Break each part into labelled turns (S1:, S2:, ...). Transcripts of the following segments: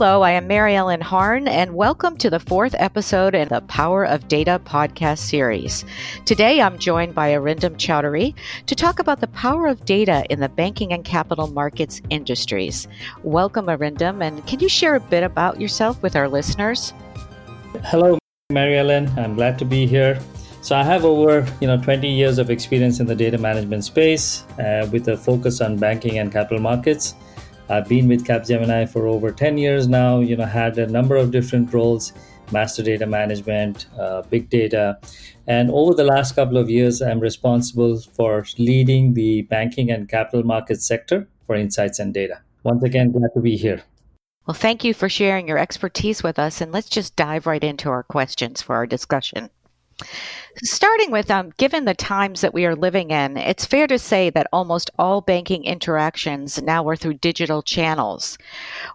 S1: Hello, I am Mary Ellen Harn, and welcome to the fourth episode in the Power of Data podcast series. Today, I'm joined by Arindam Chowdhury to talk about the power of data in the banking and capital markets industries. Welcome, Arindam, and can you share a bit about yourself with our listeners?
S2: Hello, Mary Ellen. I'm glad to be here. So I have over you know 20 years of experience in the data management space uh, with a focus on banking and capital markets. I've been with Capgemini for over 10 years now, you know, had a number of different roles, master data management, uh, big data. And over the last couple of years, I'm responsible for leading the banking and capital market sector for insights and data. Once again, glad to be here.
S1: Well, thank you for sharing your expertise with us. And let's just dive right into our questions for our discussion. Starting with, um, given the times that we are living in, it's fair to say that almost all banking interactions now are through digital channels.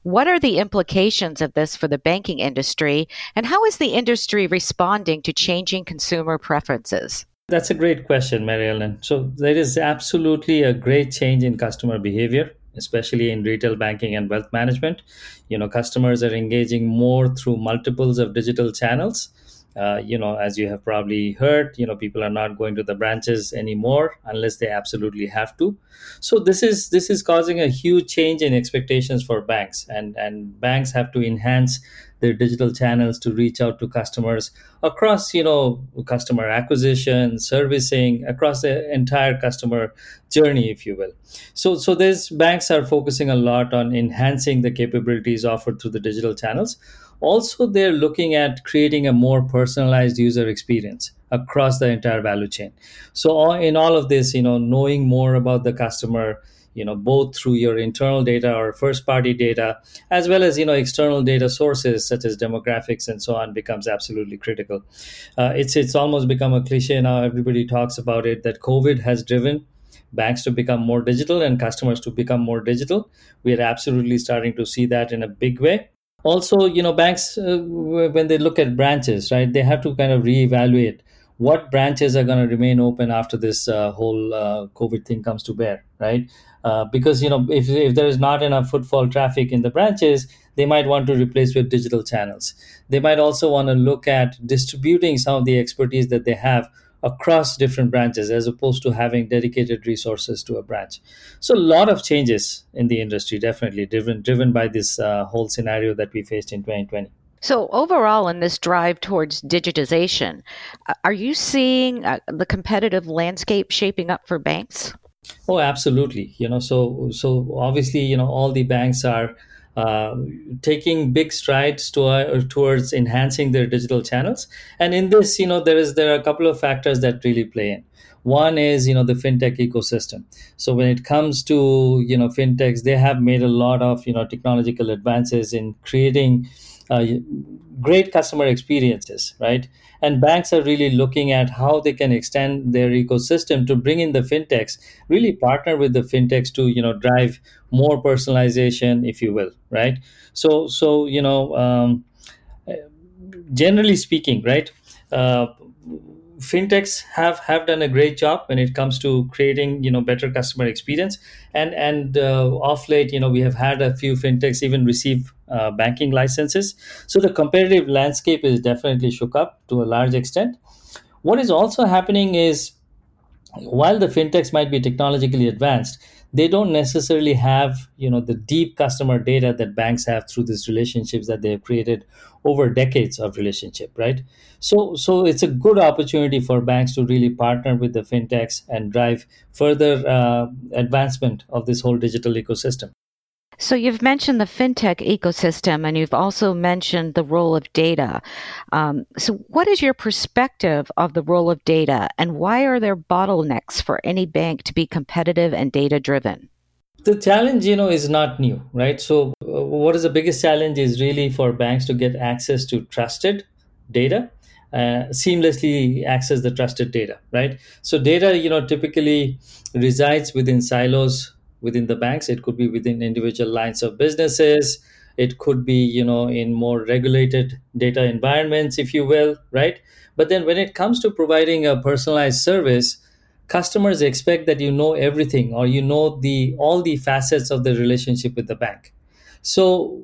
S1: What are the implications of this for the banking industry, and how is the industry responding to changing consumer preferences?
S2: That's a great question, Mary Ellen. So, there is absolutely a great change in customer behavior especially in retail banking and wealth management you know customers are engaging more through multiples of digital channels uh, you know, as you have probably heard, you know, people are not going to the branches anymore unless they absolutely have to. So this is this is causing a huge change in expectations for banks, and and banks have to enhance their digital channels to reach out to customers across, you know, customer acquisition, servicing, across the entire customer journey, if you will. So so these banks are focusing a lot on enhancing the capabilities offered through the digital channels also they're looking at creating a more personalized user experience across the entire value chain so in all of this you know knowing more about the customer you know both through your internal data or first party data as well as you know external data sources such as demographics and so on becomes absolutely critical. Uh, it's it's almost become a cliche now. Everybody talks about it that covid has driven banks to become more digital and customers to become more digital. We are absolutely starting to see that in a big way. Also you know banks uh, when they look at branches right they have to kind of reevaluate what branches are going to remain open after this uh, whole uh, covid thing comes to bear right uh, because you know if, if there is not enough footfall traffic in the branches they might want to replace with digital channels they might also want to look at distributing some of the expertise that they have across different branches as opposed to having dedicated resources to a branch. So a lot of changes in the industry, definitely driven driven by this uh, whole scenario that we faced in 2020.
S1: So, overall, in this drive towards digitization, are you seeing uh, the competitive landscape shaping up for banks?
S2: Oh, absolutely. You know, so so obviously, you know, all the banks are uh, taking big strides to, uh, towards enhancing their digital channels. And in this, you know, there is there are a couple of factors that really play in. One is you know the fintech ecosystem. So when it comes to you know fintechs, they have made a lot of you know technological advances in creating uh, great customer experiences, right? And banks are really looking at how they can extend their ecosystem to bring in the fintechs, really partner with the fintechs to you know drive more personalization, if you will, right? So so you know, um, generally speaking, right? Uh, fintechs have have done a great job when it comes to creating you know better customer experience and and uh, off late you know we have had a few fintechs even receive uh, banking licenses. So the competitive landscape is definitely shook up to a large extent. What is also happening is while the fintechs might be technologically advanced they don't necessarily have you know the deep customer data that banks have through these relationships that they have created over decades of relationship right? So so it's a good opportunity for banks to really partner with the fintechs and drive further uh, advancement of this whole digital ecosystem
S1: so you've mentioned the fintech ecosystem, and you've also mentioned the role of data. Um, so, what is your perspective of the role of data, and why are there bottlenecks for any bank to be competitive and data driven?
S2: The challenge, you know, is not new, right? So, uh, what is the biggest challenge is really for banks to get access to trusted data uh, seamlessly access the trusted data right so data you know typically resides within silos within the banks. It could be within individual lines of businesses. It could be you know in more regulated data environments if you will right? But then when it comes to providing a personalized service customers expect that you know everything or you know the all the facets of the relationship with the bank. So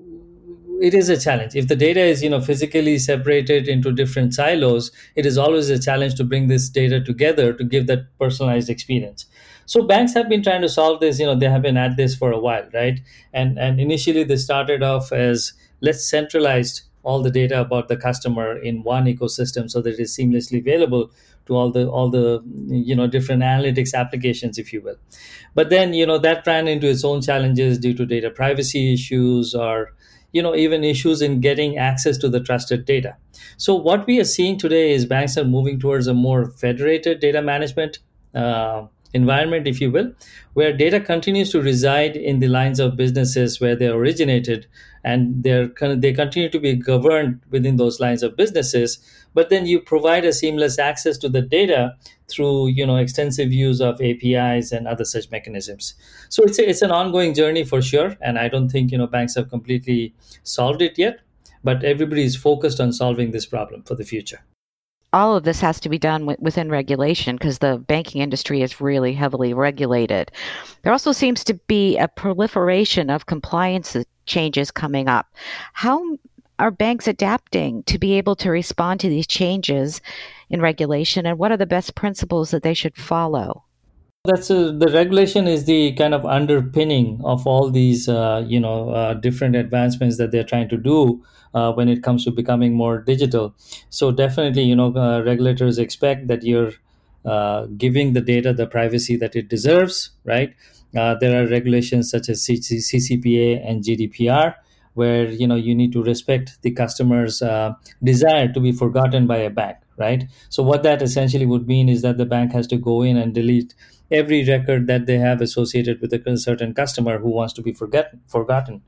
S2: it is a challenge. If the data is you know physically separated into different silos it is always a challenge to bring this data together to give that personalized experience. So banks have been trying to solve this you know they have been at this for a while right? And and initially they started off as let's centralize all the data about the customer in one ecosystem so that it is seamlessly available to all the all the you know different analytics applications if you will. But then you know that ran into its own challenges due to data privacy issues or you know even issues in getting access to the trusted data. So what we are seeing today is banks are moving towards a more federated data management uh, environment, if you will, where data continues to reside in the lines of businesses where they originated, and they're they continue to be governed within those lines of businesses. But then you provide a seamless access to the data through you know extensive use of APIs and other such mechanisms. So it's a, it's an ongoing journey for sure, and I don't think you know banks have completely solved it yet. But everybody is focused on solving this problem for the future
S1: all of this has to be done w- within regulation because the banking industry is really heavily regulated. There also seems to be a proliferation of compliance changes coming up. How are banks adapting to be able to respond to these changes in regulation, and what are the best principles that they should follow?
S2: That's a, the regulation is the kind of underpinning of all these, uh, you know, uh, different advancements that they're trying to do uh, when it comes to becoming more digital. So definitely, you know, uh, regulators expect that you're uh, giving the data the privacy that it deserves, right? Uh, there are regulations such as CCPA and GDPR where you know you need to respect the customer's desire to be forgotten by a bank right so what that essentially would mean is that the bank has to go in and delete every record that they have associated with a certain customer who wants to be forget, forgotten.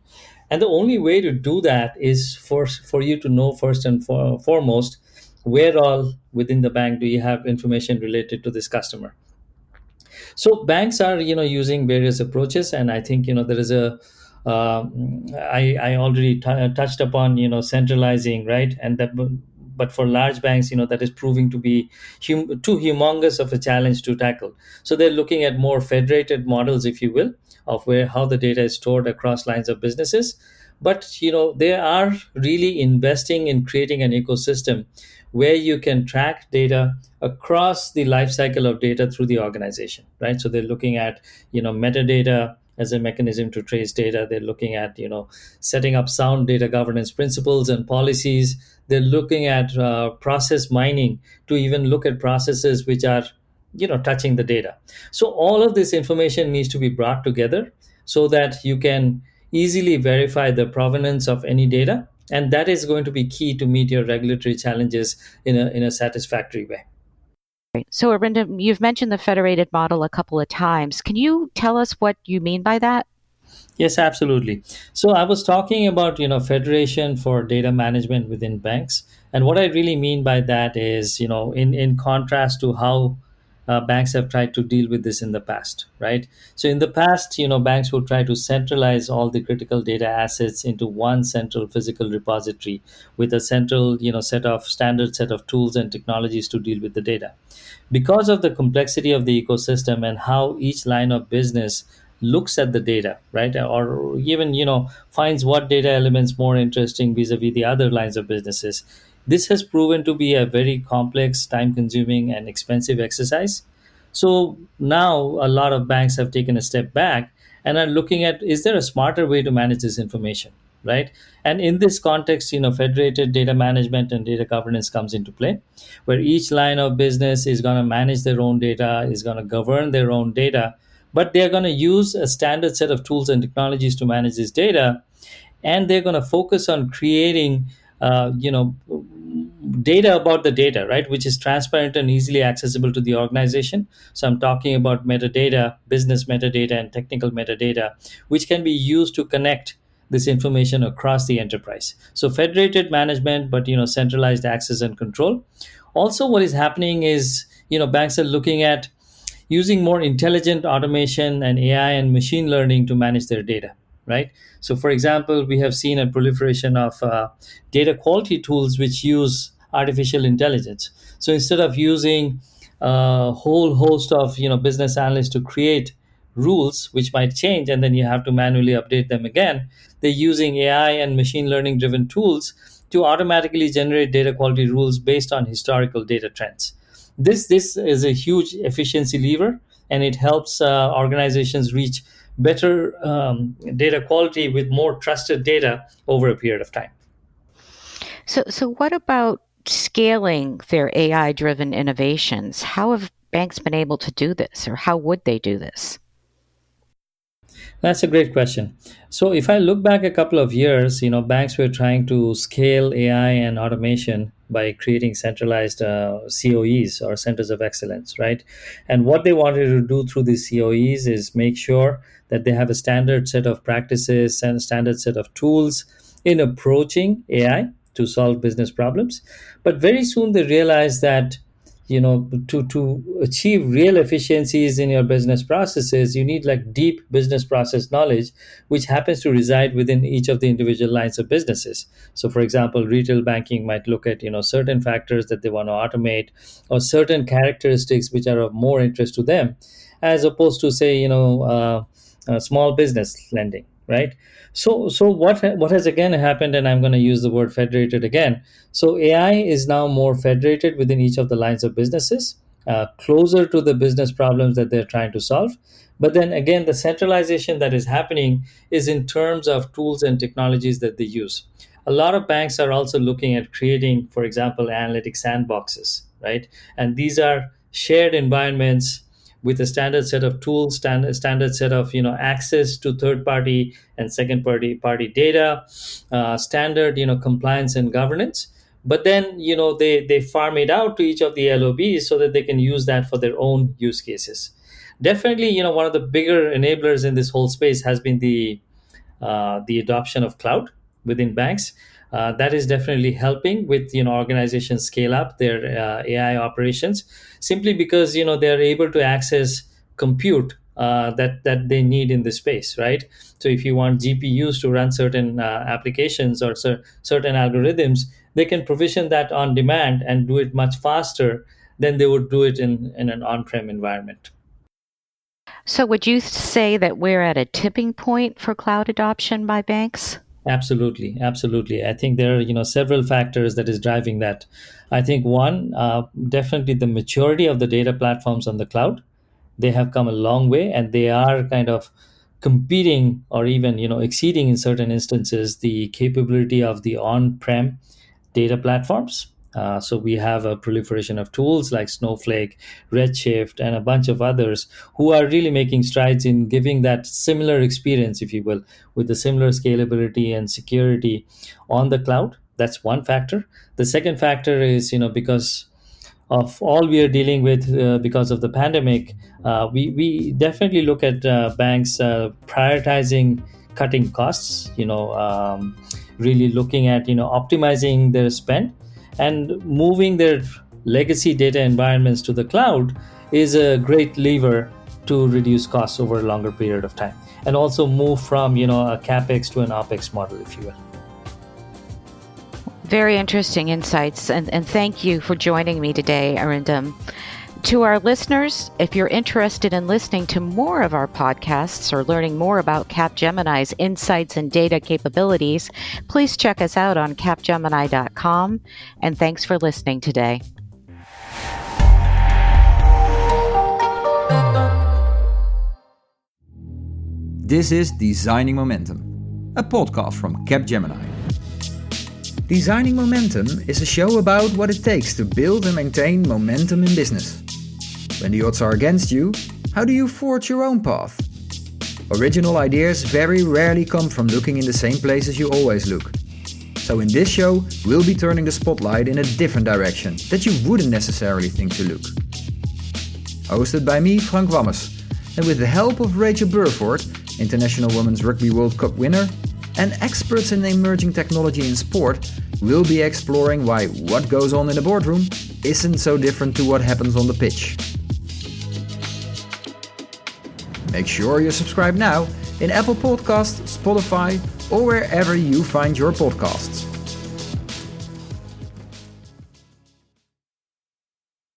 S2: And the only way to do that is for, for you to know first and for, foremost where all within the bank do you have information related to this customer. So banks are you know using various approaches, and I think you know there is a uh, I, I already t- touched upon you know centralizing right and that but for large banks you know that is proving to be hum- too humongous of a challenge to tackle. So they're looking at more federated models if you will of where how the data is stored across lines of businesses. But you know they are really investing in creating an ecosystem where you can track data across the life cycle of data through the organization right? So they're looking at you know metadata as a mechanism to trace data. They're looking at you know setting up sound data governance principles and policies they're looking at uh, process mining to even look at processes which are you know touching the data so all of this information needs to be brought together so that you can easily verify the provenance of any data and that is going to be key to meet your regulatory challenges in a, in a satisfactory way
S1: so, Arindam, you've mentioned the federated model a couple of times. Can you tell us what you mean by that?
S2: Yes, absolutely. So I was talking about, you know, federation for data management within banks. And what I really mean by that is, you know, in, in contrast to how uh, banks have tried to deal with this in the past, right? So in the past, you know, banks would try to centralize all the critical data assets into one central physical repository with a central, you know, set of standard set of tools and technologies to deal with the data. Because of the complexity of the ecosystem and how each line of business looks at the data right? Or even you know finds what data elements more interesting vis-a-vis the other lines of businesses. This has proven to be a very complex time consuming and expensive exercise. So now a lot of banks have taken a step back and are looking at is there a smarter way to manage this information right? And in this context you know federated data management and data governance comes into play where each line of business is going to manage their own data is going to govern their own data but they're going to use a standard set of tools and technologies to manage this data and they're going to focus on creating uh, you know data about the data right? Which is transparent and easily accessible to the organization. So i'm talking about metadata business metadata and technical metadata which can be used to connect this information across the enterprise. So federated management but you know centralized access and control. Also what is happening is you know banks are looking at using more intelligent automation and AI and machine learning to manage their data, right? So, for example, we have seen a proliferation of uh, data quality tools which use artificial intelligence. So, instead of using a whole host of you know business analysts to create rules which might change and then you have to manually update them again they're using ai and machine learning driven tools to automatically generate data quality rules based on historical data trends this this is a huge efficiency lever and it helps uh, organizations reach better um, data quality with more trusted data over a period of time.
S1: So so what about scaling their ai driven innovations? How have banks been able to do this or how would they do this
S2: that's a great question. So if I look back a couple of years, you know, banks were trying to scale AI and automation by creating centralized uh, COEs or centers of excellence, right? And what they wanted to do through these COEs is make sure that they have a standard set of practices and standard set of tools in approaching AI to solve business problems. But very soon they realized that you know to to achieve real efficiencies in your business processes you need like deep business process knowledge which happens to reside within each of the individual lines of businesses. So for example retail banking might look at you know certain factors that they want to automate or certain characteristics which are of more interest to them as opposed to say you know uh, uh, small business lending right? So so what what has again happened and i'm going to use the word federated again. So ai is now more federated within each of the lines of businesses uh, closer to the business problems that they're trying to solve. But then again the centralization that is happening is in terms of tools and technologies that they use. A lot of banks are also looking at creating for example analytic sandboxes right? And these are shared environments with a standard set of tools, standard standard set of you know access to third party and second party party data, uh, standard you know compliance and governance. But then you know they they farm it out to each of the LOBs so that they can use that for their own use cases. Definitely, you know one of the bigger enablers in this whole space has been the uh, the adoption of cloud within banks uh, that is definitely helping with you know organizations scale up their uh, AI operations simply because you know they are able to access compute uh, that that they need in this space, right? So if you want GPUs to run certain uh, applications or cer- certain algorithms, they can provision that on demand and do it much faster than they would do it in, in an on-prem environment.
S1: So would you say that we're at a tipping point for cloud adoption by banks?
S2: Absolutely, absolutely. I think there are you know several factors that is driving that. I think one, uh, definitely the maturity of the data platforms on the cloud. They have come a long way, and they are kind of competing or even you know exceeding in certain instances the capability of the on-prem data platforms uh, so we have a proliferation of tools like Snowflake, Redshift, and a bunch of others who are really making strides in giving that similar experience, if you will, with the similar scalability and security on the cloud. That's one factor. The second factor is, you know, because of all we are dealing with uh, because of the pandemic, uh, we, we definitely look at uh, banks uh, prioritizing cutting costs, you know, um, really looking at, you know, optimizing their spend and moving their legacy data environments to the cloud is a great lever to reduce costs over a longer period of time. And also move from you know a capex to an opex model if you will.
S1: Very interesting insights. And, and thank you for joining me today arindam to our listeners, if you're interested in listening to more of our podcasts or learning more about Capgemini's insights and data capabilities, please check us out on capgemini.com. And thanks for listening today.
S3: This is Designing Momentum, a podcast from Capgemini. Designing Momentum is a show about what it takes to build and maintain momentum in business. When the odds are against you, how do you forge your own path? Original ideas very rarely come from looking in the same places you always look. So in this show, we'll be turning the spotlight in a different direction that you wouldn't necessarily think to look. Hosted by me, Frank Wammes, and with the help of Rachel Burford, International Women's Rugby World Cup winner, and experts in emerging technology in sport, we'll be exploring why what goes on in the boardroom isn't so different to what happens on the pitch. Make sure you subscribe now in Apple Podcasts, Spotify, or wherever you find your podcasts.